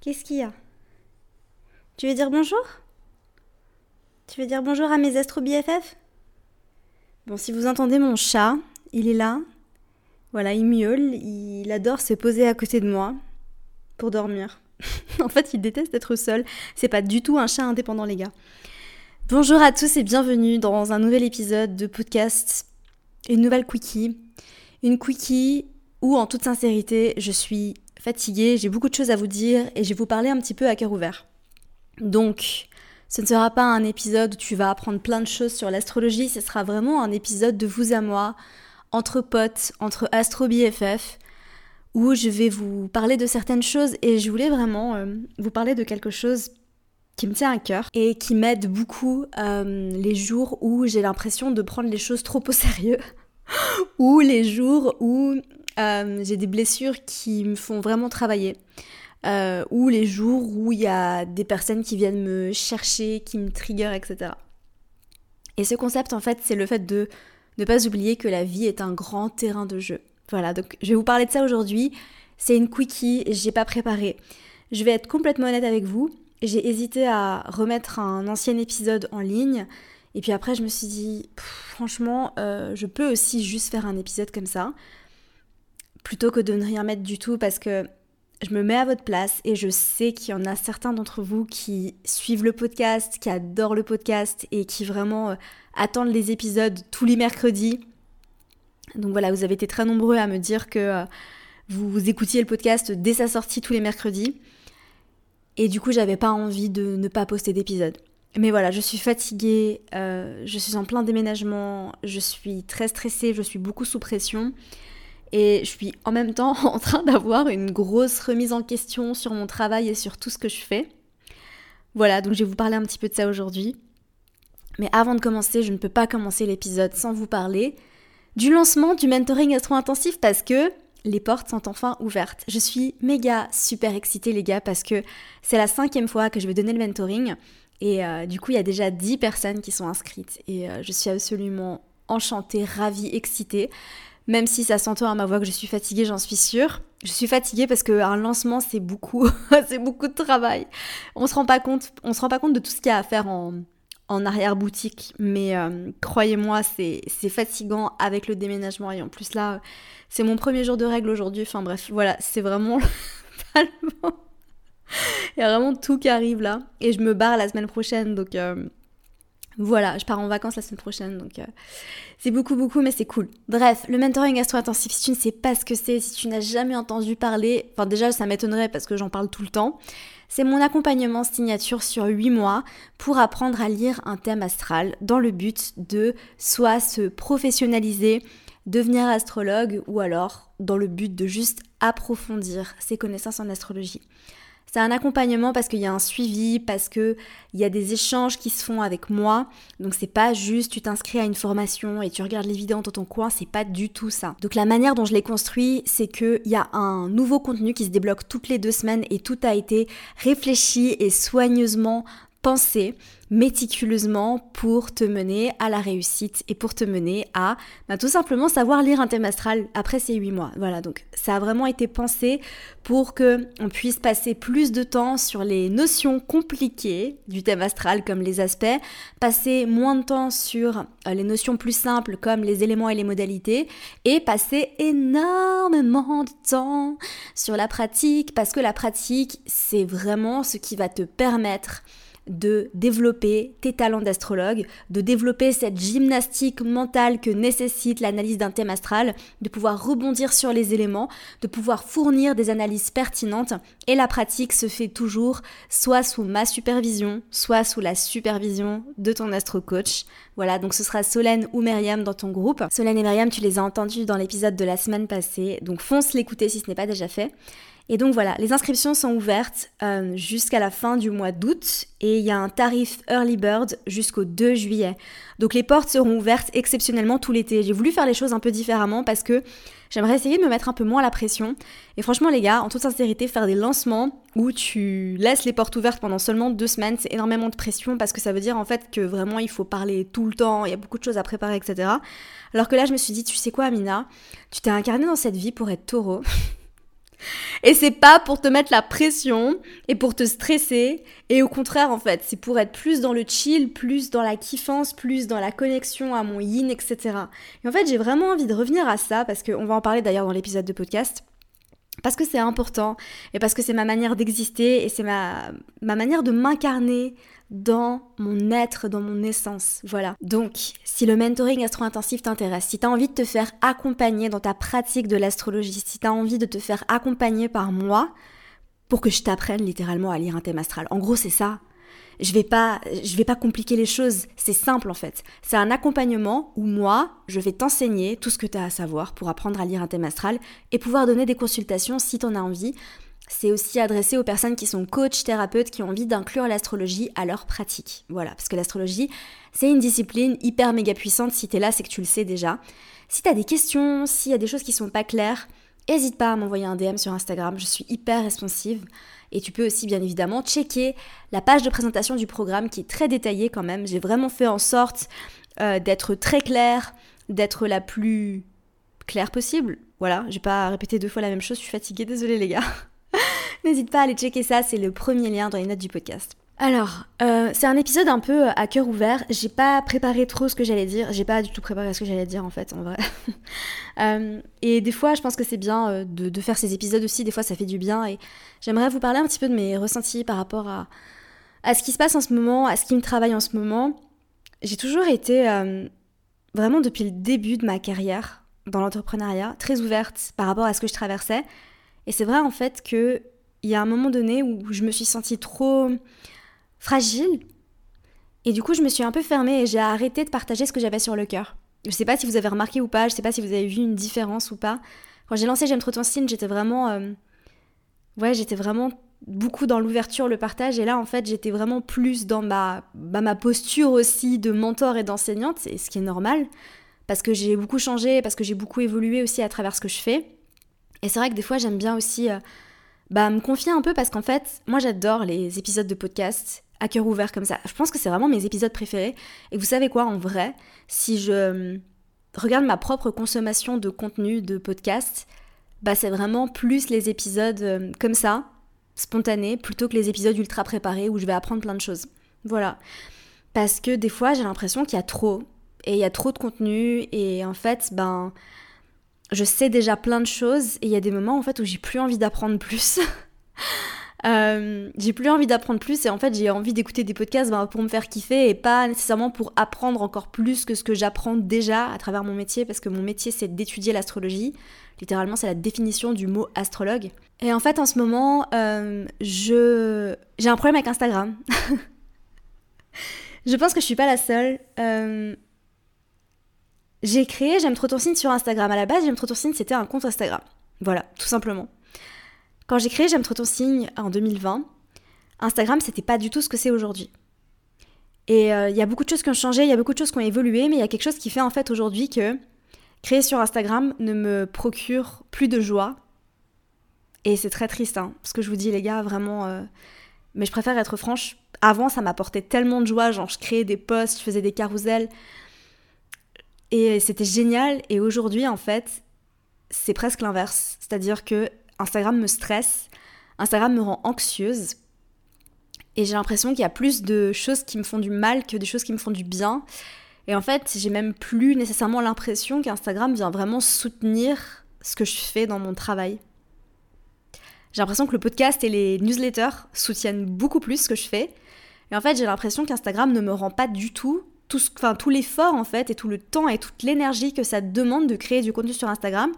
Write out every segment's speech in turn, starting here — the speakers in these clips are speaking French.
Qu'est-ce qu'il y a? Tu veux dire bonjour? Tu veux dire bonjour à mes astro BFF Bon, si vous entendez mon chat, il est là. Voilà, il miaule, il adore se poser à côté de moi pour dormir. en fait, il déteste être seul. C'est pas du tout un chat indépendant, les gars. Bonjour à tous et bienvenue dans un nouvel épisode de podcast, une nouvelle quickie. Une quickie où, en toute sincérité, je suis fatiguée, j'ai beaucoup de choses à vous dire et je vais vous parler un petit peu à cœur ouvert. Donc, ce ne sera pas un épisode où tu vas apprendre plein de choses sur l'astrologie, ce sera vraiment un épisode de vous à moi, entre potes, entre astro BFF, où je vais vous parler de certaines choses et je voulais vraiment euh, vous parler de quelque chose qui me tient à cœur et qui m'aide beaucoup euh, les jours où j'ai l'impression de prendre les choses trop au sérieux ou les jours où euh, j'ai des blessures qui me font vraiment travailler. Euh, ou les jours où il y a des personnes qui viennent me chercher, qui me trigger, etc. Et ce concept, en fait, c'est le fait de ne pas oublier que la vie est un grand terrain de jeu. Voilà, donc je vais vous parler de ça aujourd'hui. C'est une quickie, j'ai pas préparé. Je vais être complètement honnête avec vous. J'ai hésité à remettre un ancien épisode en ligne. Et puis après, je me suis dit, franchement, euh, je peux aussi juste faire un épisode comme ça plutôt que de ne rien mettre du tout parce que je me mets à votre place et je sais qu'il y en a certains d'entre vous qui suivent le podcast, qui adorent le podcast et qui vraiment euh, attendent les épisodes tous les mercredis. Donc voilà, vous avez été très nombreux à me dire que euh, vous, écoutiez le podcast dès sa sortie tous les mercredis. Et du coup, j'avais pas envie de ne pas poster d'épisode. Mais voilà, je suis fatiguée, euh, je suis en plein déménagement, je suis très stressée, je suis beaucoup sous pression. Et je suis en même temps en train d'avoir une grosse remise en question sur mon travail et sur tout ce que je fais. Voilà, donc je vais vous parler un petit peu de ça aujourd'hui. Mais avant de commencer, je ne peux pas commencer l'épisode sans vous parler du lancement du mentoring astro-intensif parce que les portes sont enfin ouvertes. Je suis méga super excitée les gars parce que c'est la cinquième fois que je vais donner le mentoring et euh, du coup il y a déjà 10 personnes qui sont inscrites et euh, je suis absolument enchantée, ravie, excitée. Même si ça s'entend à ma voix que je suis fatiguée, j'en suis sûre. Je suis fatiguée parce qu'un lancement, c'est beaucoup, c'est beaucoup de travail. On se rend pas compte, on se rend pas compte de tout ce qu'il y a à faire en, arrière-boutique. Mais euh, croyez-moi, c'est fatigant avec le déménagement. Et en plus là, c'est mon premier jour de règle aujourd'hui. Enfin bref, voilà, c'est vraiment Il y a vraiment tout qui arrive là. Et je me barre la semaine prochaine, donc... Euh, voilà, je pars en vacances la semaine prochaine, donc euh, c'est beaucoup, beaucoup, mais c'est cool. Bref, le mentoring astro-intensif, si tu ne sais pas ce que c'est, si tu n'as jamais entendu parler, enfin déjà ça m'étonnerait parce que j'en parle tout le temps, c'est mon accompagnement signature sur 8 mois pour apprendre à lire un thème astral dans le but de soit se professionnaliser, devenir astrologue ou alors dans le but de juste approfondir ses connaissances en astrologie. C'est un accompagnement parce qu'il y a un suivi, parce qu'il y a des échanges qui se font avec moi. Donc c'est pas juste tu t'inscris à une formation et tu regardes les vidéos dans ton coin, c'est pas du tout ça. Donc la manière dont je l'ai construit, c'est qu'il y a un nouveau contenu qui se débloque toutes les deux semaines et tout a été réfléchi et soigneusement pensé méticuleusement pour te mener à la réussite et pour te mener à bah, tout simplement savoir lire un thème astral après ces huit mois. Voilà, donc ça a vraiment été pensé pour que on puisse passer plus de temps sur les notions compliquées du thème astral comme les aspects, passer moins de temps sur euh, les notions plus simples comme les éléments et les modalités et passer énormément de temps sur la pratique parce que la pratique c'est vraiment ce qui va te permettre de développer tes talents d'astrologue, de développer cette gymnastique mentale que nécessite l'analyse d'un thème astral, de pouvoir rebondir sur les éléments, de pouvoir fournir des analyses pertinentes. Et la pratique se fait toujours soit sous ma supervision, soit sous la supervision de ton astro-coach. Voilà, donc ce sera Solène ou Myriam dans ton groupe. Solène et Myriam, tu les as entendus dans l'épisode de la semaine passée, donc fonce l'écouter si ce n'est pas déjà fait. Et donc voilà, les inscriptions sont ouvertes euh, jusqu'à la fin du mois d'août et il y a un tarif early bird jusqu'au 2 juillet. Donc les portes seront ouvertes exceptionnellement tout l'été. J'ai voulu faire les choses un peu différemment parce que j'aimerais essayer de me mettre un peu moins la pression. Et franchement les gars, en toute sincérité, faire des lancements où tu laisses les portes ouvertes pendant seulement deux semaines, c'est énormément de pression parce que ça veut dire en fait que vraiment il faut parler tout le temps, il y a beaucoup de choses à préparer, etc. Alors que là je me suis dit, tu sais quoi Amina, tu t'es incarnée dans cette vie pour être taureau. Et c'est pas pour te mettre la pression et pour te stresser. Et au contraire, en fait, c'est pour être plus dans le chill, plus dans la kiffance, plus dans la connexion à mon yin, etc. Et en fait, j'ai vraiment envie de revenir à ça parce qu'on va en parler d'ailleurs dans l'épisode de podcast. Parce que c'est important et parce que c'est ma manière d'exister et c'est ma, ma manière de m'incarner dans mon être, dans mon essence. Voilà. Donc, si le mentoring astro-intensif t'intéresse, si tu as envie de te faire accompagner dans ta pratique de l'astrologie, si tu as envie de te faire accompagner par moi pour que je t'apprenne littéralement à lire un thème astral. En gros, c'est ça. Je vais pas vais pas compliquer les choses, c'est simple en fait. C'est un accompagnement où moi, je vais t'enseigner tout ce que tu as à savoir pour apprendre à lire un thème astral et pouvoir donner des consultations si tu en as envie c'est aussi adressé aux personnes qui sont coachs, thérapeutes, qui ont envie d'inclure l'astrologie à leur pratique. Voilà, parce que l'astrologie, c'est une discipline hyper méga puissante. Si t'es là, c'est que tu le sais déjà. Si t'as des questions, s'il y a des choses qui sont pas claires, n'hésite pas à m'envoyer un DM sur Instagram. Je suis hyper responsive. Et tu peux aussi, bien évidemment, checker la page de présentation du programme qui est très détaillée quand même. J'ai vraiment fait en sorte euh, d'être très claire, d'être la plus claire possible. Voilà, je vais pas répéter deux fois la même chose, je suis fatiguée, désolée les gars. N'hésite pas à aller checker ça, c'est le premier lien dans les notes du podcast. Alors, euh, c'est un épisode un peu à cœur ouvert. J'ai pas préparé trop ce que j'allais dire. J'ai pas du tout préparé ce que j'allais dire en fait, en vrai. Euh, et des fois, je pense que c'est bien euh, de, faire ces épisodes aussi. Des fois, ça fait du bien. Et j'aimerais vous parler un petit peu de mes ressentis par rapport à, ce qui se passe en ce moment, à ce qui me travaille en ce moment. J'ai toujours été vraiment depuis le début de ma carrière dans l'entrepreneuriat très ouverte par rapport à ce que je traversais. Et c'est vrai en fait que il y a un moment donné où je me suis sentie trop fragile. Et du coup, je me suis un peu fermée et j'ai arrêté de partager ce que j'avais sur le cœur. Je sais pas si vous avez remarqué ou pas, je sais pas si vous avez vu une différence ou pas. Quand j'ai lancé J'aime trop ton signe, j'étais vraiment. Euh, ouais, j'étais vraiment beaucoup dans l'ouverture, le partage. Et là, en fait, j'étais vraiment plus dans ma, bah, ma posture aussi de mentor et d'enseignante, ce qui est normal. Parce que j'ai beaucoup changé, parce que j'ai beaucoup évolué aussi à travers ce que je fais. Et c'est vrai que des fois, j'aime bien aussi. Euh, bah, me confier un peu parce qu'en fait, moi j'adore les épisodes de podcast à cœur ouvert comme ça. Je pense que c'est vraiment mes épisodes préférés. Et vous savez quoi, en vrai, si je regarde ma propre consommation de contenu de podcast, bah c'est vraiment plus les épisodes euh, comme ça, spontanés, plutôt que les épisodes ultra préparés où je vais apprendre plein de choses. Voilà. Parce que des fois, j'ai l'impression qu'il y a trop. Et il y a trop de contenu. Et en fait, ben je sais déjà plein de choses et il y a des moments en fait où j'ai plus envie d'apprendre plus. Euh, j'ai plus envie d'apprendre plus et en fait j'ai envie d'écouter des podcasts ben, pour me faire kiffer et pas nécessairement pour apprendre encore plus que ce que j'apprends déjà à travers mon métier parce que mon métier c'est d'étudier l'astrologie. Littéralement c'est la définition du mot astrologue. Et en fait en ce moment euh, je j'ai un problème avec Instagram. je pense que je suis pas la seule. Euh, j'ai créé J'aime trop ton signe sur Instagram. À la base, J'aime trop ton signe, c'était un compte Instagram. Voilà, tout simplement. Quand j'ai créé J'aime trop ton signe en 2020, Instagram, c'était pas du tout ce que c'est aujourd'hui. Et euh, il y a beaucoup de choses qui ont changé, il y a beaucoup de choses qui ont évolué, mais il y a quelque chose qui fait en fait aujourd'hui que créer sur Instagram ne me procure plus de joie. Et c'est très triste, hein, ce que je vous dis les gars, vraiment. Euh, mais je préfère être franche. Avant, ça m'apportait tellement de joie, genre je créais des posts, je faisais des carousels, et c'était génial. Et aujourd'hui, en fait, c'est presque l'inverse. C'est-à-dire que Instagram me stresse, Instagram me rend anxieuse. Et j'ai l'impression qu'il y a plus de choses qui me font du mal que des choses qui me font du bien. Et en fait, j'ai même plus nécessairement l'impression qu'Instagram vient vraiment soutenir ce que je fais dans mon travail. J'ai l'impression que le podcast et les newsletters soutiennent beaucoup plus ce que je fais. Et en fait, j'ai l'impression qu'Instagram ne me rend pas du tout tout, enfin, tout l'effort en fait et tout le temps et toute l'énergie que ça demande de créer du contenu sur Instagram,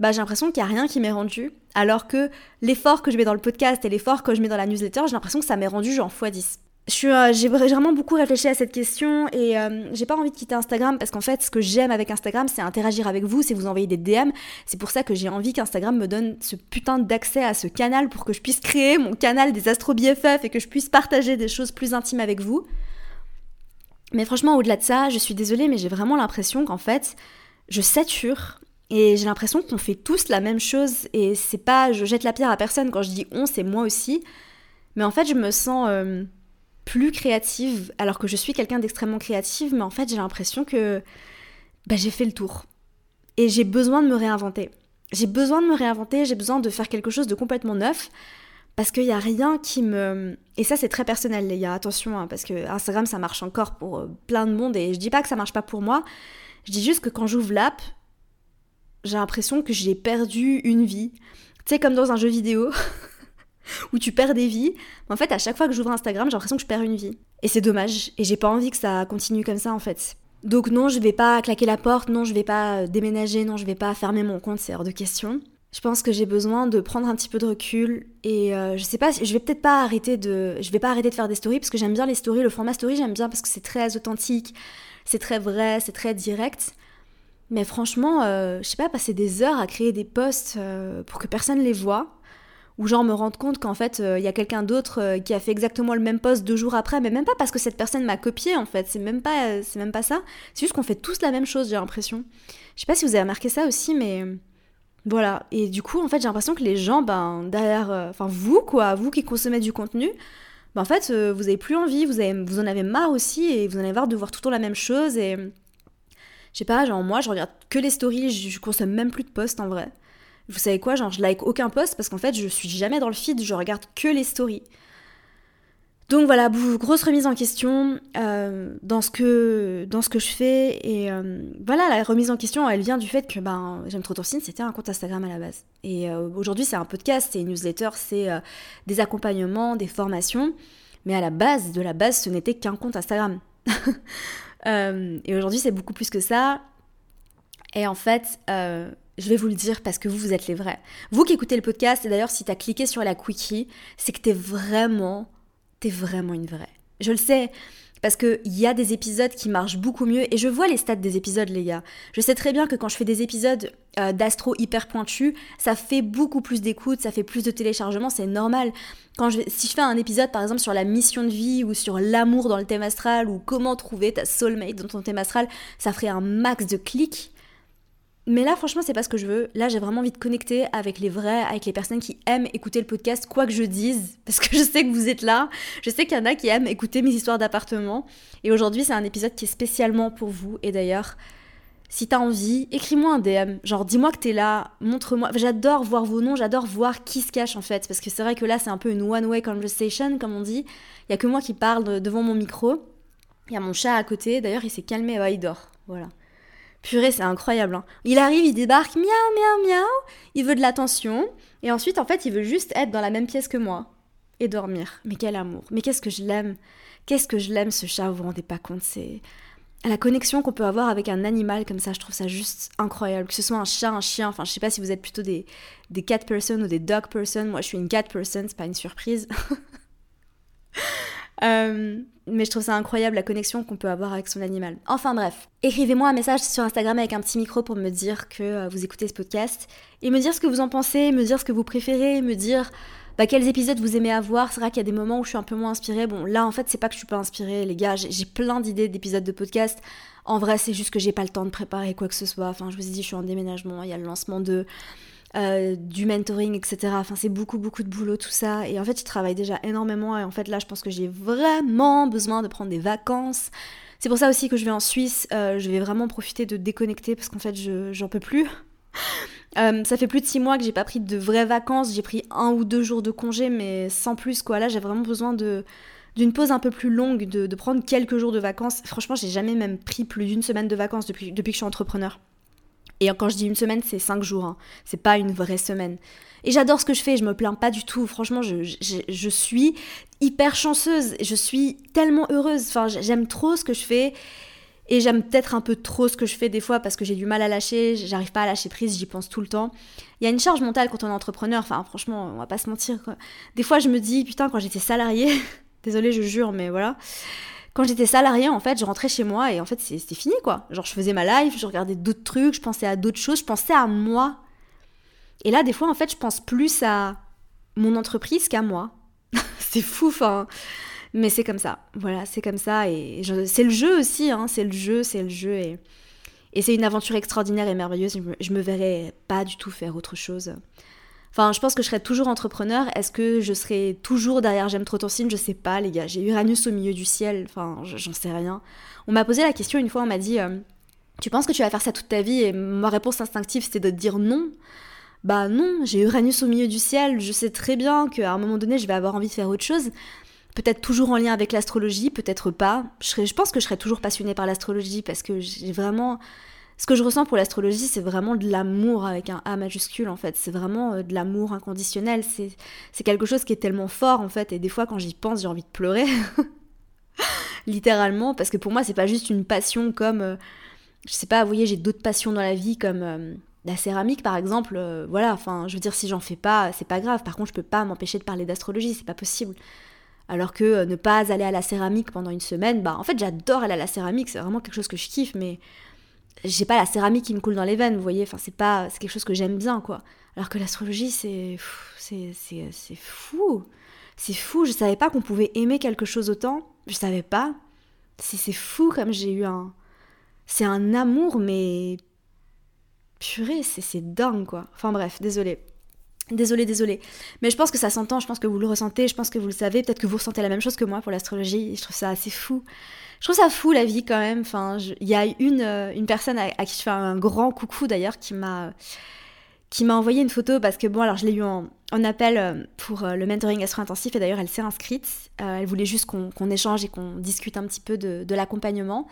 bah, j'ai l'impression qu'il n'y a rien qui m'est rendu. Alors que l'effort que je mets dans le podcast et l'effort que je mets dans la newsletter, j'ai l'impression que ça m'est rendu genre x10. Euh, j'ai vraiment beaucoup réfléchi à cette question et euh, j'ai pas envie de quitter Instagram parce qu'en fait, ce que j'aime avec Instagram, c'est interagir avec vous, c'est vous envoyer des DM. C'est pour ça que j'ai envie qu'Instagram me donne ce putain d'accès à ce canal pour que je puisse créer mon canal des Astro BFF et que je puisse partager des choses plus intimes avec vous. Mais franchement, au-delà de ça, je suis désolée, mais j'ai vraiment l'impression qu'en fait, je sature et j'ai l'impression qu'on fait tous la même chose. Et c'est pas, je jette la pierre à personne quand je dis on, c'est moi aussi. Mais en fait, je me sens euh, plus créative, alors que je suis quelqu'un d'extrêmement créative. Mais en fait, j'ai l'impression que bah, j'ai fait le tour. Et j'ai besoin de me réinventer. j'ai besoin de me réinventer, j'ai besoin de faire quelque chose de complètement neuf. Parce qu'il n'y a rien qui me... Et ça, c'est très personnel, les gars, attention, hein, parce que Instagram, ça marche encore pour euh, plein de monde, et je dis pas que ça marche pas pour moi, je dis juste que quand j'ouvre l'app, j'ai l'impression que j'ai perdu une vie. Tu sais, comme dans un jeu vidéo, où tu perds des vies. En fait, à chaque fois que j'ouvre Instagram, j'ai l'impression que je perds une vie. Et c'est dommage, et j'ai pas envie que ça continue comme ça, en fait. Donc non, je vais pas claquer la porte, non, je vais pas déménager, non, je vais pas fermer mon compte, c'est hors de question. Je pense que j'ai besoin de prendre un petit peu de recul et euh, je sais pas, je vais peut-être pas arrêter de, je vais pas arrêter de faire des stories parce que j'aime bien les stories, le format story j'aime bien parce que c'est très authentique, c'est très vrai, c'est très direct. Mais franchement, euh, je sais pas, passer des heures à créer des posts euh, pour que personne les voit, ou genre me rendre compte qu'en fait il y a quelqu'un d'autre qui a fait exactement le même post deux jours après, mais même pas parce que cette personne m'a copié en fait, c'est même pas, c'est même pas ça, c'est juste qu'on fait tous la même chose, j'ai l'impression. Je sais pas si vous avez remarqué ça aussi, mais voilà, et du coup, en fait, j'ai l'impression que les gens, ben, derrière, euh, enfin, vous, quoi, vous qui consommez du contenu, ben, en fait, euh, vous avez plus envie, vous, avez, vous en avez marre aussi, et vous en avez marre de voir tout le temps la même chose, et je sais pas, genre, moi, je regarde que les stories, je, je consomme même plus de posts en vrai. Vous savez quoi, genre, je like aucun post parce qu'en fait, je suis jamais dans le feed, je regarde que les stories. Donc voilà, grosse remise en question euh, dans, ce que, dans ce que je fais. Et euh, voilà, la remise en question, elle vient du fait que ben, J'aime trop ton signe, c'était un compte Instagram à la base. Et euh, aujourd'hui, c'est un podcast, c'est une newsletter, c'est des accompagnements, des formations. Mais à la base, de la base, ce n'était qu'un compte Instagram. et aujourd'hui, c'est beaucoup plus que ça. Et en fait, je vais vous le dire parce que vous, vous êtes les vrais. Vous qui écoutez le podcast, et d'ailleurs, si tu as cliqué sur la quickie, c'est que tu es vraiment t'es vraiment une vraie. Je le sais, parce qu'il y a des épisodes qui marchent beaucoup mieux, et je vois les stats des épisodes, les gars. Je sais très bien que quand je fais des épisodes euh, d'astro hyper pointus, ça fait beaucoup plus d'écoute, ça fait plus de téléchargements, c'est normal. Quand si je fais un épisode, par exemple, sur la mission de vie, ou sur l'amour dans le thème astral, ou comment trouver ta soulmate dans ton thème astral, ça ferait un max de clics. Mais là, franchement, c'est pas ce que je veux. Là, j'ai vraiment envie de connecter avec les vrais, avec les personnes qui aiment écouter le podcast, quoi que je dise, parce que je sais que vous êtes là. Je sais qu'il y en a qui aiment écouter mes histoires d'appartement. Et aujourd'hui, c'est un épisode qui est spécialement pour vous. Et d'ailleurs, si t'as envie, écris-moi un DM. Genre, dis-moi que t'es là, montre-moi. J'adore voir vos noms, j'adore voir qui se cache en fait. Parce que c'est vrai que là, c'est un peu une one-way conversation, comme on dit. Il y a que moi qui parle devant mon micro. Il y a mon chat à côté. D'ailleurs, il s'est calmé, il dort. Voilà. Purée, c'est incroyable. Hein. Il arrive, il débarque, miaou, miaou, miaou. Il veut de l'attention. Et ensuite, en fait, il veut juste être dans la même pièce que moi. Et dormir. Mais quel amour. Mais qu'est-ce que je l'aime. Qu'est-ce que je l'aime, ce chat, vous vous rendez pas compte. C'est la connexion qu'on peut avoir avec un animal comme ça, je trouve ça juste incroyable. Que ce soit un chat, un chien, enfin je sais pas si vous êtes plutôt des, des cat person ou des dog person. Moi je suis une cat person, c'est pas une surprise. Euh, mais je trouve ça incroyable la connexion qu'on peut avoir avec son animal. Enfin bref, écrivez-moi un message sur Instagram avec un petit micro pour me dire que euh, vous écoutez ce podcast et me dire ce que vous en pensez, me dire ce que vous préférez, me dire bah, quels épisodes vous aimez avoir. C'est vrai qu'il y a des moments où je suis un peu moins inspirée. Bon, là en fait, c'est pas que je suis pas inspirée, les gars. J'ai plein d'idées d'épisodes de podcast. En vrai, c'est juste que j'ai pas le temps de préparer quoi que ce soit. Enfin, je vous ai dit, je suis en déménagement. Il y a le lancement de euh, du mentoring, etc. Enfin, c'est beaucoup, beaucoup de boulot, tout ça. Et en fait, je travaille déjà énormément. Et en fait, là, je pense que j'ai vraiment besoin de prendre des vacances. C'est pour ça aussi que je vais en Suisse. Euh, je vais vraiment profiter de déconnecter parce qu'en fait, je, j'en peux plus. Euh, ça fait plus de six mois que j'ai pas pris de vraies vacances. J'ai pris un ou deux jours de congé, mais sans plus, quoi. Là, j'ai vraiment besoin d'une pause un peu plus longue, de, de prendre quelques jours de vacances. Franchement, j'ai jamais même pris plus d'une semaine de vacances depuis, depuis que je suis entrepreneur. Et quand je dis une semaine, c'est cinq jours. Hein. C'est pas une vraie semaine. Et j'adore ce que je fais, je me plains pas du tout. Franchement, je, suis hyper chanceuse. Je suis tellement heureuse. Enfin, j'aime trop ce que je fais. Et j'aime peut-être un peu trop ce que je fais des fois parce que j'ai du mal à lâcher, j'arrive pas à lâcher prise, j'y pense tout le temps. Il y a une charge mentale quand on est entrepreneur, franchement, on va pas se mentir. Des fois je me dis, putain, quand j'étais salariée, désolée je jure, mais voilà, quand j'étais salariée, en fait, je rentrais chez moi et en fait, c'était fini, quoi. Genre, je faisais ma life, je regardais d'autres trucs, je pensais à d'autres choses, je pensais à moi. Et là, des fois, en fait, je pense plus à mon entreprise qu'à moi. c'est fou, enfin. Mais c'est comme ça. Voilà, c'est comme ça. Et c'est le jeu aussi, hein. C'est le jeu, c'est le jeu. Et, c'est une aventure extraordinaire et merveilleuse. Je me, je me verrais pas du tout faire autre chose. Enfin, je pense que je serai toujours entrepreneur. Est-ce que je serai toujours derrière J'aime trop ton signe? Je sais pas, les gars. J'ai Uranus au milieu du ciel. Enfin, j'en sais rien. On m'a posé la question une fois, on m'a dit euh, Tu penses que tu vas faire ça toute ta vie? Et ma réponse instinctive, c'était de dire non. Bah non, j'ai Uranus au milieu du ciel, je sais très bien qu'à un moment donné, je vais avoir envie de faire autre chose. Peut-être toujours en lien avec l'astrologie, peut-être pas. Je, je pense que je serais toujours passionnée par l'astrologie parce que j'ai vraiment ce que je ressens pour l'astrologie, c'est vraiment de l'amour avec un A majuscule en fait. C'est vraiment euh, de l'amour inconditionnel. C'est quelque chose qui est tellement fort en fait. Et des fois, quand j'y pense, j'ai envie de pleurer. Littéralement. Parce que pour moi, c'est pas juste une passion comme. Euh, je sais pas, vous voyez, j'ai d'autres passions dans la vie comme. Euh, la céramique par exemple, voilà, enfin, je veux dire, si j'en fais pas, c'est pas grave. Par contre, je peux pas m'empêcher de parler d'astrologie, c'est pas possible. Alors que ne pas aller à la céramique pendant une semaine, bah en fait j'adore aller à la céramique, c'est vraiment quelque chose que je kiffe, mais j'ai pas la céramique qui me coule dans les veines, vous voyez, enfin c'est pas c'est quelque chose que j'aime bien quoi. Alors que l'astrologie c'est c'est c'est fou. C'est fou, je savais pas qu'on pouvait aimer quelque chose autant, je savais pas. C'est fou comme j'ai eu un c'est un amour mais purée, c'est dingue quoi. Enfin bref, désolé. Désolé, désolé. Mais je pense que ça s'entend, je pense que vous le ressentez, je pense que vous le savez, peut-être que vous ressentez la même chose que moi pour l'astrologie. Je trouve ça assez fou. Je trouve ça fou la vie quand même. Enfin, il y a une, euh, une personne à, qui je fais un grand coucou d'ailleurs qui m'a qui m'a envoyé une photo parce que bon alors je l'ai eu en, appel euh, pour euh, le mentoring astro-intensif et d'ailleurs elle s'est inscrite. elle voulait juste qu'on échange et qu'on discute un petit peu de, de l'accompagnement.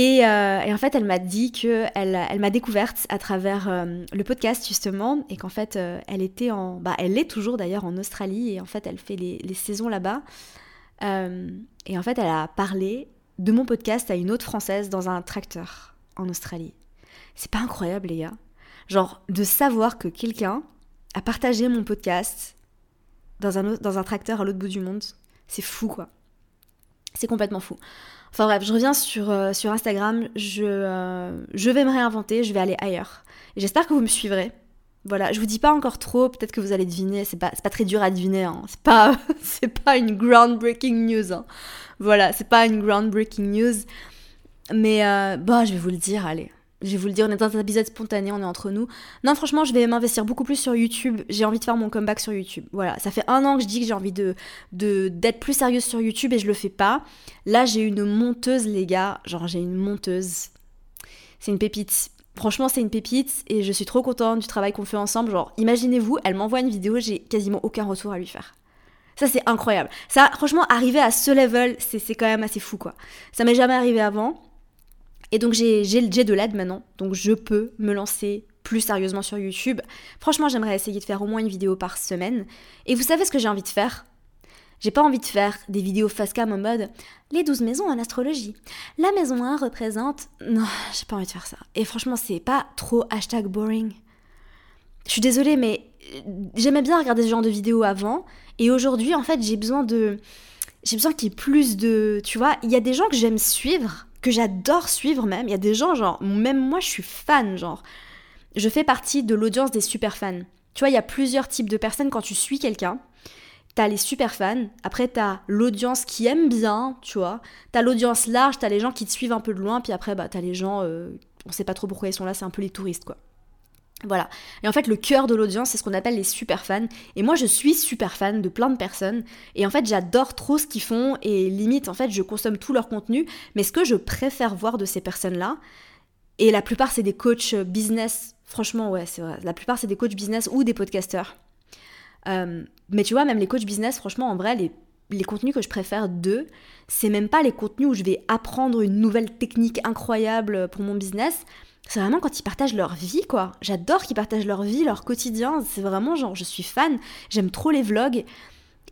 Et, et, en fait, elle m'a dit que elle, m'a découverte à travers le podcast justement, et qu'en fait, elle était en, bah, elle est toujours d'ailleurs en Australie, et en fait, elle fait les, les saisons là-bas. Euh, et en fait, elle a parlé de mon podcast à une autre française dans un tracteur en Australie. C'est pas incroyable, les gars Genre, de savoir que quelqu'un a partagé mon podcast dans un, dans un tracteur à l'autre bout du monde, c'est fou, quoi. C'est complètement fou. Enfin bref, je reviens sur, euh, sur Instagram, je, euh, je vais me réinventer, je vais aller ailleurs. J'espère que vous me suivrez. Voilà, je vous dis pas encore trop, peut-être que vous allez deviner, c'est pas, pas très dur à deviner, hein. c'est pas, pas une groundbreaking news. Hein. Voilà, c'est pas une groundbreaking news. Mais euh, bah, je vais vous le dire, allez. Je vais vous le dire, on est dans un épisode spontané, on est entre nous. Non, franchement, je vais m'investir beaucoup plus sur YouTube. J'ai envie de faire mon comeback sur YouTube. Voilà, ça fait un an que je dis que j'ai envie de d'être plus sérieuse sur YouTube et je le fais pas. Là, j'ai une monteuse, les gars. Genre, j'ai une monteuse. C'est une pépite. Franchement, c'est une pépite et je suis trop contente du travail qu'on fait ensemble. Genre, imaginez-vous, elle m'envoie une vidéo, j'ai quasiment aucun retour à lui faire. Ça, c'est incroyable. Ça, franchement, arriver à ce level, c'est quand même assez fou, quoi. Ça m'est jamais arrivé avant. Et donc, j'ai de l'aide maintenant. Donc, je peux me lancer plus sérieusement sur YouTube. Franchement, j'aimerais essayer de faire au moins une vidéo par semaine. Et vous savez ce que j'ai envie de faire? J'ai pas envie de faire des vidéos face cam en mode les 12 maisons en astrologie. La maison 1 représente. Non, j'ai pas envie de faire ça. Et franchement, c'est pas trop hashtag boring. Je suis désolée, mais j'aimais bien regarder ce genre de vidéos avant. Et aujourd'hui, en fait, j'ai besoin de. J'ai besoin qu'il y ait plus de. Tu vois, il y a des gens que j'aime suivre, que j'adore suivre même. Il y a des gens, genre, même moi, je suis fan, genre. Je fais partie de l'audience des super fans. Tu vois, il y a plusieurs types de personnes quand tu suis quelqu'un t'as les super fans, après t'as l'audience qui aime bien, tu vois, t'as l'audience large, t'as les gens qui te suivent un peu de loin, puis après bah t'as les gens, euh, on sait pas trop pourquoi ils sont là, c'est un peu les touristes quoi. Voilà. Et en fait, le cœur de l'audience, c'est ce qu'on appelle les super fans. Et moi, je suis super fan de plein de personnes. Et en fait, j'adore trop ce qu'ils font. Et limite, en fait, je consomme tout leur contenu. Mais ce que je préfère voir de ces personnes-là, et la plupart, c'est des coachs business. Franchement, ouais, c'est vrai. La plupart, c'est des coachs business ou des podcasteurs. Euh, mais tu vois, même les coachs business, franchement, en vrai, les, les contenus que je préfère d'eux, c'est même pas les contenus où je vais apprendre une nouvelle technique incroyable pour mon business. C'est vraiment quand ils partagent leur vie, quoi. J'adore qu'ils partagent leur vie, leur quotidien. C'est vraiment genre, je suis fan. J'aime trop les vlogs.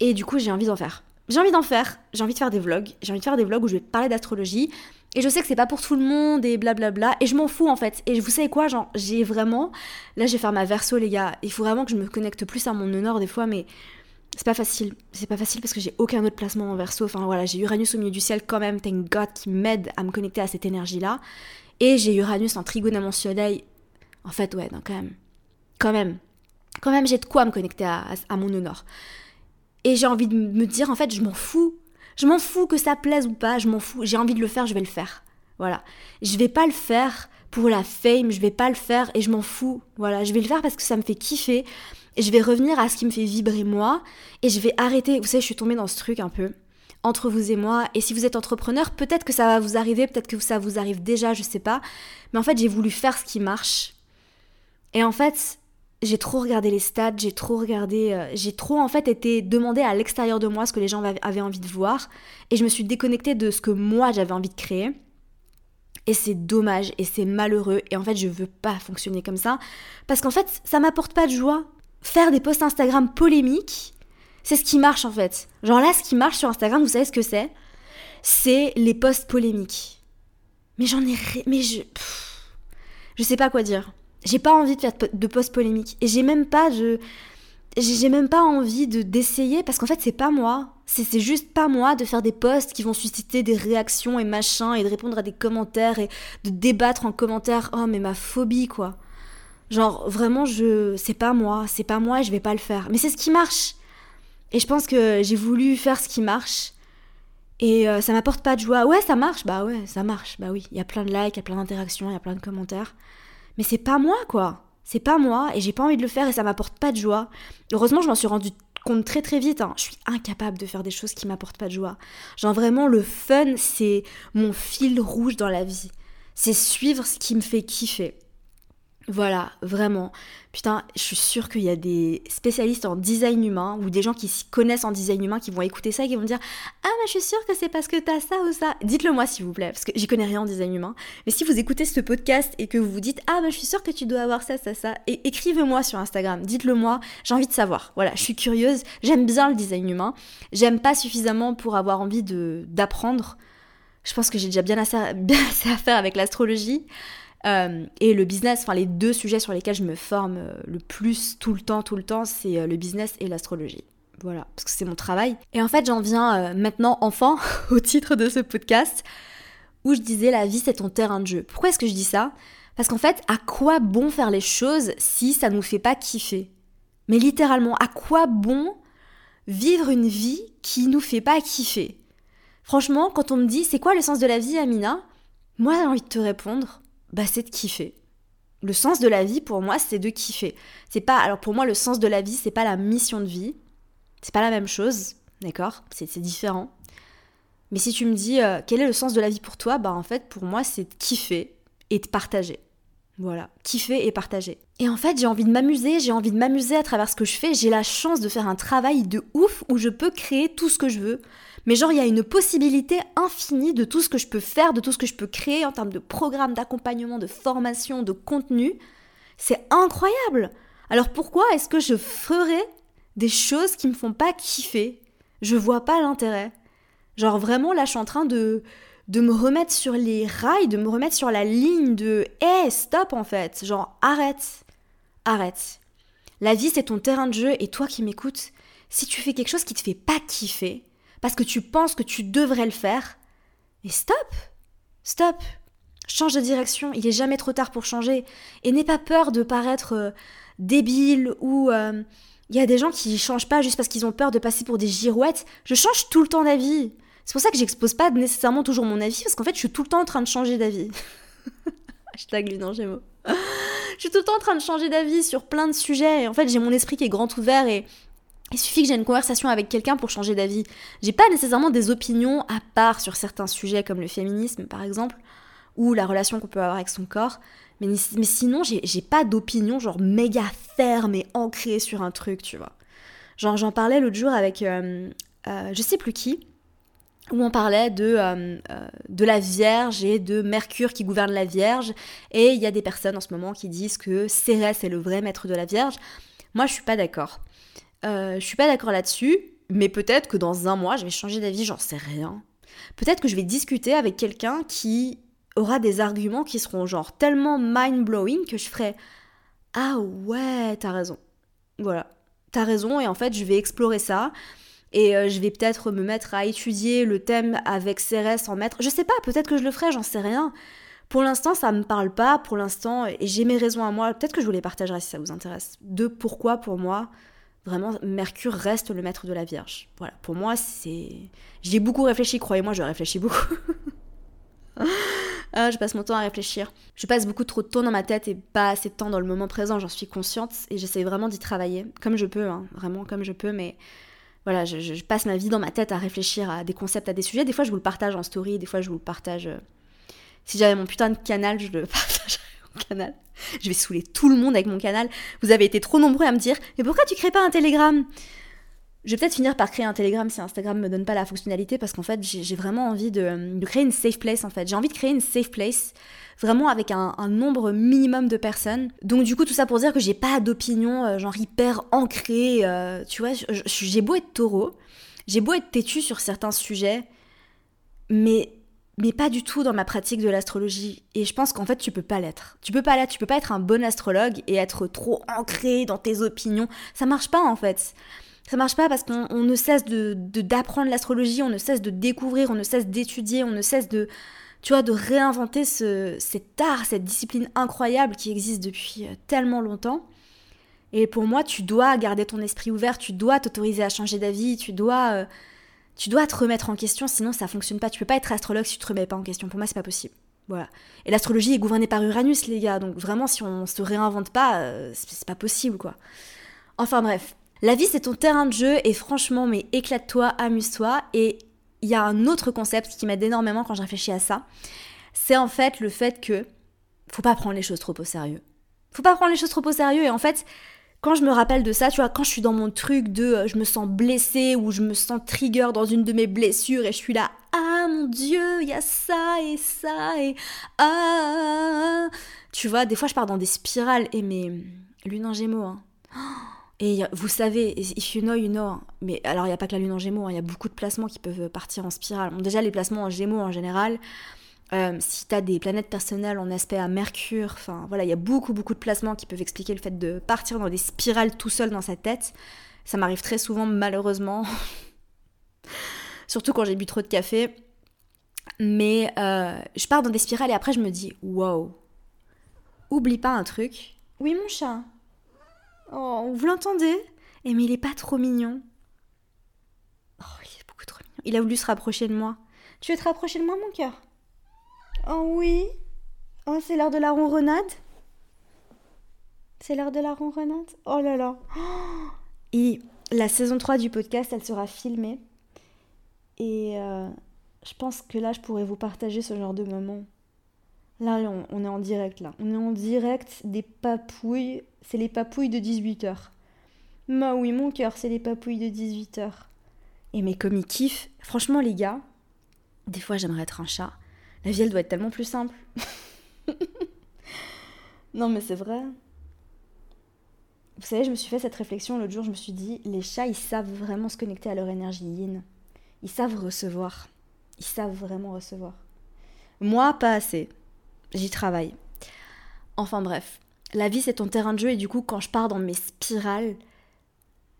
Et du coup, j'ai envie d'en faire. J'ai envie d'en faire. J'ai envie de faire des vlogs. J'ai envie de faire des vlogs où je vais parler d'astrologie. Et je sais que c'est pas pour tout le monde et blablabla. Et je m'en fous en fait. Et vous savez quoi, genre, j'ai vraiment. Là, je vais faire ma verso, les gars. Il faut vraiment que je me connecte plus à mon honneur des fois, mais c'est pas facile. C'est pas facile parce que j'ai aucun autre placement en verso. Enfin voilà, j'ai Uranus au milieu du ciel quand même, thank God, qui m'aide à me connecter à cette énergie-là. Et j'ai Uranus en trigone à mon soleil. En fait, ouais, donc quand même. Quand même. Quand même, j'ai de quoi me connecter à, à mon honneur. Et j'ai envie de me dire, en fait, je m'en fous je m'en fous que ça plaise ou pas, je m'en fous. J'ai envie de le faire, je vais le faire. Voilà. Je vais pas le faire pour la fame, je vais pas le faire et je m'en fous. Voilà, je vais le faire parce que ça me fait kiffer. Et je vais revenir à ce qui me fait vibrer moi. Et je vais arrêter. Vous savez, je suis tombée dans ce truc un peu entre vous et moi. Et si vous êtes entrepreneur, peut-être que ça va vous arriver, peut-être que ça vous arrive déjà, je sais pas. Mais en fait, j'ai voulu faire ce qui marche. Et en fait, j'ai trop regardé les stats, j'ai trop regardé, euh, j'ai trop en fait été demandé à l'extérieur de moi ce que les gens avaient envie de voir, et je me suis déconnectée de ce que moi j'avais envie de créer. Et c'est dommage et c'est malheureux. Et en fait, je veux pas fonctionner comme ça. Parce qu'en fait, ça m'apporte pas de joie. Faire des posts Instagram polémiques, c'est ce qui marche en fait. Genre là, ce qui marche sur Instagram, vous savez ce que c'est? C'est les posts polémiques. Mais j'en ai. Mais je. je sais pas quoi dire. J'ai pas envie de faire de posts polémiques. Et j'ai même pas de. J'ai même pas envie de d'essayer parce qu'en fait, c'est pas moi. C'est juste pas moi de faire des posts qui vont susciter des réactions et machin et de répondre à des commentaires et de débattre en commentaire. Oh, mais ma phobie, quoi. Genre, vraiment, je. C'est pas moi, c'est pas moi et je vais pas le faire. Mais c'est ce qui marche. Et je pense que j'ai voulu faire ce qui marche. Et euh, ça m'apporte pas de joie. Ouais, ça marche. Bah ouais, ça marche. Bah oui, il y a plein de likes, il y a plein d'interactions, il y a plein de commentaires. Mais c'est pas moi, quoi. C'est pas moi et j'ai pas envie de le faire et ça m'apporte pas de joie. Heureusement, je m'en suis rendu compte très très vite. Hein. Je suis incapable de faire des choses qui m'apportent pas de joie. Genre vraiment, le fun, c'est mon fil rouge dans la vie. C'est suivre ce qui me fait kiffer. Voilà, vraiment. Putain, je suis sûre qu'il y a des spécialistes en design humain ou des gens qui s'y connaissent en design humain qui vont écouter ça et qui vont dire Ah, mais je suis sûre que c'est parce que t'as ça ou ça. Dites-le moi s'il vous plaît, parce que j'y connais rien en design humain. Mais si vous écoutez ce podcast et que vous vous dites Ah, mais je suis sûre que tu dois avoir ça, ça, ça, et écrivez-moi sur Instagram, dites-le moi, j'ai envie de savoir. Voilà, je suis curieuse, j'aime bien le design humain, j'aime pas suffisamment pour avoir envie d'apprendre. Je pense que j'ai déjà bien assez, bien assez à faire avec l'astrologie. Euh, et le business, enfin les deux sujets sur lesquels je me forme euh, le plus tout le temps, tout le temps, c'est euh, le business et l'astrologie. Voilà, parce que c'est mon travail. Et en fait, j'en viens maintenant, enfin, au titre de ce podcast, où je disais la vie c'est ton terrain de jeu. Pourquoi est-ce que je dis ça? Parce qu'en fait, à quoi bon faire les choses si ça nous fait pas kiffer? Mais littéralement, à quoi bon vivre une vie qui nous fait pas kiffer? Franchement, quand on me dit c'est quoi le sens de la vie, Amina? Moi, j'ai envie de te répondre bah, c'est de kiffer. Le sens de la vie, pour moi, c'est de kiffer. C'est pas, alors pour moi, le sens de la vie, c'est pas la mission de vie. C'est pas la même chose, d'accord? C'est, différent. Mais si tu me dis euh, quel est le sens de la vie pour toi, bah en fait, pour moi, c'est de kiffer et de partager. Voilà, kiffer et partager. Et en fait, j'ai envie de m'amuser, j'ai envie de m'amuser à travers ce que je fais. J'ai la chance de faire un travail de ouf où je peux créer tout ce que je veux. Mais genre, il y a une possibilité infinie de tout ce que je peux faire, de tout ce que je peux créer en termes de programme, d'accompagnement, de formation, de contenu. C'est incroyable. Alors pourquoi est-ce que je ferais des choses qui me font pas kiffer? Je vois pas l'intérêt. Genre vraiment, là, je suis en train de de me remettre sur les rails, de me remettre sur la ligne de hé, stop en fait, genre arrête, arrête. La vie c'est ton terrain de jeu et toi qui m'écoutes, si tu fais quelque chose qui te fait pas kiffer, parce que tu penses que tu devrais le faire, et stop Stop Change de direction, il est jamais trop tard pour changer. Et n'aie pas peur de paraître euh, débile ou... Euh, il y a des gens qui changent pas juste parce qu'ils ont peur de passer pour des girouettes. Je change tout le temps d'avis. C'est pour ça que j'expose pas nécessairement toujours mon avis, parce qu'en fait, je suis tout le temps en train de changer d'avis. Hashtag lui, non, Gémeaux. je suis tout le temps en train de changer d'avis sur plein de sujets. Et en fait, j'ai mon esprit qui est grand ouvert et il suffit que j'ai une conversation avec quelqu'un pour changer d'avis. J'ai pas nécessairement des opinions à part sur certains sujets comme le féminisme par exemple, ou la relation qu'on peut avoir avec son corps. Mais, sinon, j'ai pas d'opinion genre méga ferme et ancrée sur un truc, tu vois. Genre, j'en parlais l'autre jour avec euh, euh, je sais plus qui, où on parlait de, euh, de la Vierge et de Mercure qui gouverne la Vierge. Et il y a des personnes en ce moment qui disent que Cérès est le vrai maître de la Vierge. Moi, je suis pas d'accord. Euh, je suis pas d'accord là-dessus, mais peut-être que dans un mois, je vais changer d'avis, j'en sais rien. Peut-être que je vais discuter avec quelqu'un qui aura des arguments qui seront genre tellement mind-blowing que je ferai Ah ouais, t'as raison. Voilà, t'as raison, et en fait, je vais explorer ça. Et euh, je vais peut-être me mettre à étudier le thème avec Cérès en maître. Je sais pas, peut-être que je le ferai, j'en sais rien. Pour l'instant, ça me parle pas, pour l'instant, et j'ai mes raisons à moi. Peut-être que je vous les partagerai si ça vous intéresse. De pourquoi, pour moi, vraiment, Mercure reste le maître de la Vierge. Voilà, pour moi, c'est. J'ai beaucoup réfléchi, croyez-moi, je réfléchis beaucoup. ah, je passe mon temps à réfléchir. Je passe beaucoup trop de temps dans ma tête et pas assez de temps dans le moment présent, j'en suis consciente et j'essaie vraiment d'y travailler, comme je peux, hein, vraiment comme je peux, mais voilà, je, passe ma vie dans ma tête à réfléchir à des concepts, à des sujets. Des fois, je vous le partage en story, des fois, je vous le partage. Euh, si j'avais mon putain de canal, je le partagerais canal. Je vais saouler tout le monde avec mon canal. Vous avez été trop nombreux à me dire Mais pourquoi tu crées pas un Telegram? Je vais peut-être finir par créer un Telegram si Instagram me donne pas la fonctionnalité parce qu'en fait j'ai vraiment envie de, créer une safe place en fait. J'ai envie de créer une safe place vraiment avec un, nombre minimum de personnes. Donc du coup tout ça pour dire que j'ai pas d'opinion euh, genre hyper ancrée. Euh, tu vois, j'ai beau être taureau, j'ai beau être têtu sur certains sujets, mais mais pas du tout dans ma pratique de l'astrologie. Et je pense qu'en fait, tu peux pas l'être. Tu peux pas l'être, tu peux pas être un bon astrologue et être trop ancré dans tes opinions. Ça marche pas en fait. Ça marche pas parce qu'on ne cesse de d'apprendre l'astrologie, on ne cesse de découvrir, on ne cesse d'étudier, on ne cesse de tu vois de réinventer ce, cet art, cette discipline incroyable qui existe depuis euh, tellement longtemps. Et pour moi, tu dois garder ton esprit ouvert, tu dois t'autoriser à changer d'avis, tu dois euh, tu dois te remettre en question, sinon ça fonctionne pas. Tu peux pas être astrologue si tu te remets pas en question. Pour moi, c'est pas possible. Voilà. Et l'astrologie est gouvernée par Uranus, les gars. Donc vraiment, si on se réinvente pas, euh, c'est pas possible, quoi. Enfin bref. La vie, c'est ton terrain de jeu et franchement, mais éclate-toi, amuse-toi. Et il y a un autre concept qui m'aide énormément quand je réfléchis à ça. C'est en fait le fait que faut pas prendre les choses trop au sérieux. Faut pas prendre les choses trop au sérieux. Et en fait, quand je me rappelle de ça, tu vois, quand je suis dans mon truc de euh, je me sens blessée ou je me sens trigger dans une de mes blessures et je suis là, ah mon dieu, il y a ça et ça et ah. Tu vois, des fois je pars dans des spirales et mes lune en gémeaux, hein. Et vous savez, if you know, you know. Mais alors, il n'y a pas que la lune en gémeaux, hein. il y a beaucoup de placements qui peuvent partir en spirale. déjà, les placements en gémeaux en général, euh, si tu as des planètes personnelles en aspect à Mercure, voilà, il y a beaucoup beaucoup de placements qui peuvent expliquer le fait de partir dans des spirales tout seul dans sa tête. Ça m'arrive très souvent malheureusement. Surtout quand j'ai bu trop de café. Mais euh, je pars dans des spirales et après je me dis wow. Oublie pas un truc. Oui mon chat. Oh, vous l'entendez? Eh mais il est pas trop mignon. Oh, il est beaucoup trop mignon. Il a voulu se rapprocher de moi. Tu veux te rapprocher de moi mon cœur? Oh oui Oh, c'est l'heure de la ronronade C'est l'heure de la ronronade Oh là là Et la saison 3 du podcast, elle sera filmée. Et euh, je pense que là, je pourrais vous partager ce genre de moment. Là, on, est en direct, là. On est en direct des papouilles. C'est les papouilles de 18h. Bah oui, mon cœur, c'est les papouilles de 18h. Et mais comme ils kiffent, franchement, les gars, des fois, j'aimerais être un chat. La vie, elle doit être tellement plus simple. non, mais c'est vrai. Vous savez, je me suis fait cette réflexion l'autre jour, je me suis dit, les chats, ils savent vraiment se connecter à leur énergie yin. Ils savent recevoir. Ils savent vraiment recevoir. Moi, pas assez. J'y travaille. Enfin bref, la vie c'est ton terrain de jeu et du coup quand je pars dans mes spirales,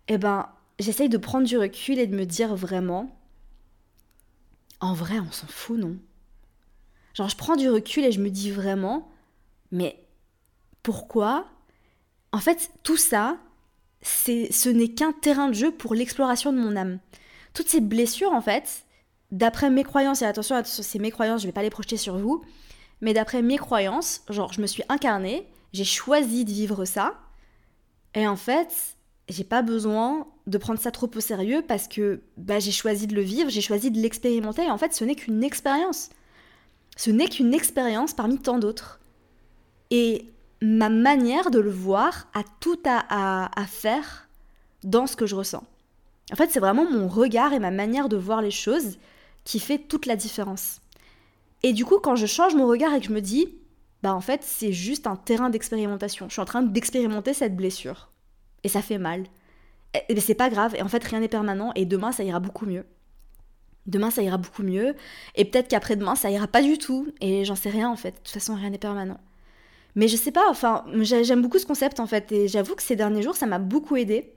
eh ben j'essaye de prendre du recul et de me dire vraiment, en vrai on s'en fout non? Genre, je prends du recul et je me dis vraiment, mais pourquoi? En fait, tout ça, c'est, ce n'est qu'un terrain de jeu pour l'exploration de mon âme. Toutes ces blessures, en fait, d'après mes croyances, et attention, attention c'est mes croyances, je ne vais pas les projeter sur vous, mais d'après mes croyances, genre, je me suis incarnée, j'ai choisi de vivre ça, et en fait, j'ai pas besoin de prendre ça trop au sérieux parce que bah, j'ai choisi de le vivre, j'ai choisi de l'expérimenter, et en fait, ce n'est qu'une expérience. Ce n'est qu'une expérience parmi tant d'autres. Et ma manière de le voir a tout à, faire dans ce que je ressens. En fait, c'est vraiment mon regard et ma manière de voir les choses qui fait toute la différence. Et du coup, quand je change mon regard et que je me dis, bah en fait, c'est juste un terrain d'expérimentation. Je suis en train d'expérimenter cette blessure. Et ça fait mal. Et c'est pas grave. Et en fait, rien n'est permanent. Et demain, ça ira beaucoup mieux. Demain, ça ira beaucoup mieux. Et peut-être qu'après-demain, ça ira pas du tout. Et j'en sais rien, en fait. De toute façon, rien n'est permanent. Mais je sais pas, enfin, j'aime beaucoup ce concept, en fait. Et j'avoue que ces derniers jours, ça m'a beaucoup aidé.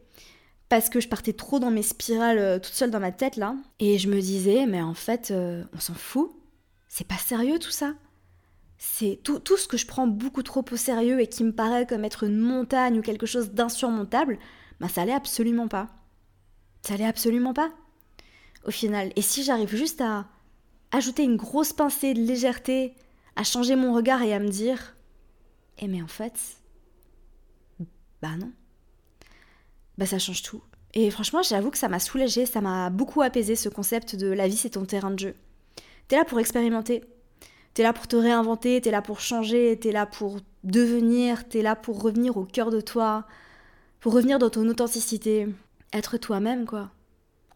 Parce que je partais trop dans mes spirales euh, toute seule dans ma tête, là. Et je me disais, mais en fait, euh, on s'en fout. C'est pas sérieux, tout ça. C'est tout, tout ce que je prends beaucoup trop au sérieux et qui me paraît comme être une montagne ou quelque chose d'insurmontable, bah ça allait absolument pas. Ça allait absolument pas au final. Et si j'arrive juste à ajouter une grosse pincée de légèreté, à changer mon regard et à me dire Eh mais en fait, bah non. Bah ça change tout. Et franchement, j'avoue que ça m'a soulagée, ça m'a beaucoup apaisé ce concept de la vie c'est ton terrain de jeu. T'es là pour expérimenter. T'es là pour te réinventer, t'es là pour changer, t'es là pour devenir, t'es là pour revenir au cœur de toi, pour revenir dans ton authenticité, être toi-même, quoi.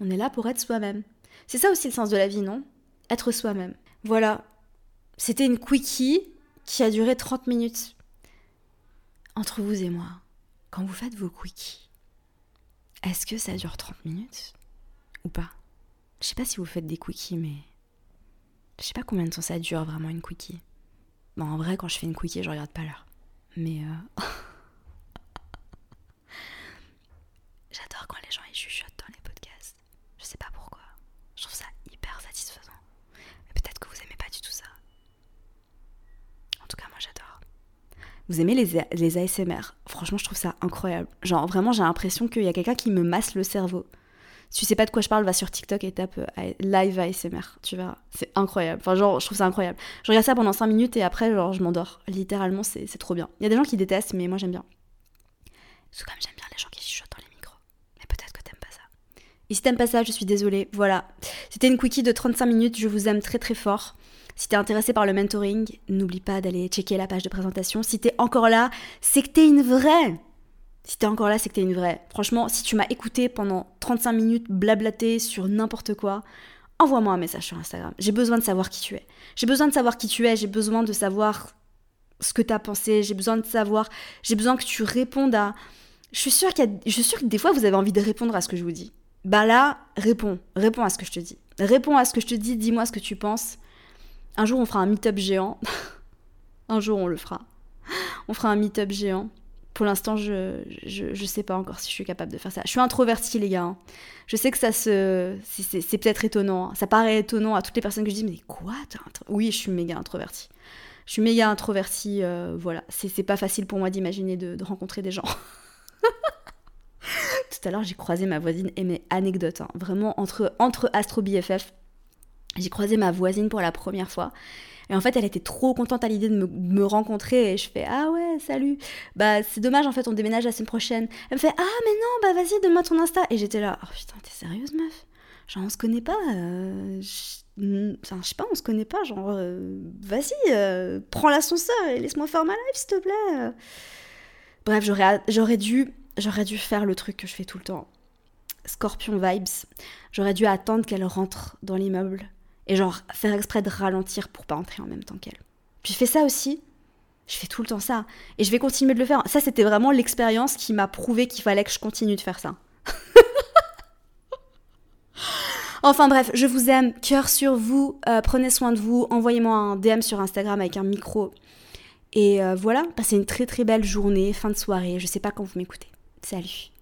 On est là pour être soi-même. C'est ça aussi le sens de la vie, non? Être soi-même. Voilà. C'était une quickie qui a duré 30 minutes. Entre vous et moi, quand vous faites vos quickies, est-ce que ça dure 30 minutes? Ou pas? Je sais pas si vous faites des quickies, mais. Je sais pas combien de temps ça dure vraiment une quickie. Bon, en vrai, quand je fais une quickie, je regarde pas l'heure. Mais. Euh... J'adore quand les gens ils chuchotent dans les podcasts. Je sais pas pourquoi. Je trouve ça hyper satisfaisant. Mais peut-être que vous aimez pas du tout ça. En tout cas, moi j'adore. Vous aimez les, ASMR Franchement, je trouve ça incroyable. Genre, vraiment, j'ai l'impression qu'il y a quelqu'un qui me masse le cerveau. Si tu sais pas de quoi je parle, va sur TikTok et tape euh, live ASMR. Tu verras. C'est incroyable. Enfin, genre, je trouve ça incroyable. Je regarde ça pendant 5 minutes et après, genre, je m'endors. Littéralement, c'est trop bien. Il y a des gens qui détestent, mais moi, j'aime bien. C'est comme j'aime bien les gens qui chuchotent dans les micros. Mais peut-être que t'aimes pas ça. Et si t'aimes pas ça, je suis désolée. Voilà. C'était une quickie de 35 minutes. Je vous aime très très fort. Si t'es intéressé par le mentoring, n'oublie pas d'aller checker la page de présentation. Si t'es encore là, c'est que t'es une vraie. Si t'es encore là, c'est que t'es une vraie. Franchement, si tu m'as écouté pendant 35 minutes blablater sur n'importe quoi, envoie-moi un message sur Instagram. J'ai besoin de savoir qui tu es. J'ai besoin de savoir qui tu es, j'ai besoin de savoir ce que t'as pensé, j'ai besoin de savoir, j'ai besoin que tu répondes à... Je suis sûre, que des fois, vous avez envie de répondre à ce que je vous dis. Bah là, réponds. Réponds à ce que je te dis. Réponds à ce que je te dis, dis-moi ce que tu penses. Un jour, on fera un meet-up géant. un jour, on le fera. On fera un meet-up géant. Pour l'instant, je, je, sais pas encore si je suis capable de faire ça. Je suis introvertie, les gars. Hein. Je sais que ça se. C'est peut-être étonnant. Hein. Ça paraît étonnant à toutes les personnes que je dis, mais quoi Oui, je suis méga introvertie. Je suis méga introvertie. Euh, voilà. C'est pas facile pour moi d'imaginer de, rencontrer des gens. Tout à l'heure, j'ai croisé ma voisine et mes anecdotes. Hein. Vraiment, entre, entre Astro BFF, j'ai croisé ma voisine pour la première fois. Et en fait, elle était trop contente à l'idée de me, rencontrer. Et je fais Ah ouais, salut. Bah, c'est dommage, en fait, on déménage la semaine prochaine. Elle me fait Ah, mais non, bah vas-y, donne-moi ton Insta. Et j'étais là Oh putain, t'es sérieuse, meuf? Genre, on se connaît pas. Euh, je... Enfin, je sais pas, on se connaît pas. Genre, euh, vas-y, euh, prends l'ascenseur et laisse-moi faire ma live, s'il te plaît. Bref, j'aurais dû, j'aurais dû faire le truc que je fais tout le temps. Scorpion vibes. J'aurais dû attendre qu'elle rentre dans l'immeuble et genre faire exprès de ralentir pour pas entrer en même temps qu'elle. Puis je fais ça aussi. Je fais tout le temps ça. Et je vais continuer de le faire. Ça, c'était vraiment l'expérience qui m'a prouvé qu'il fallait que je continue de faire ça. enfin bref, je vous aime. Cœur sur vous. Euh, prenez soin de vous. Envoyez-moi un DM sur Instagram avec un micro. Et euh, voilà, passez une très très belle journée, fin de soirée. Je sais pas quand vous m'écoutez. Salut.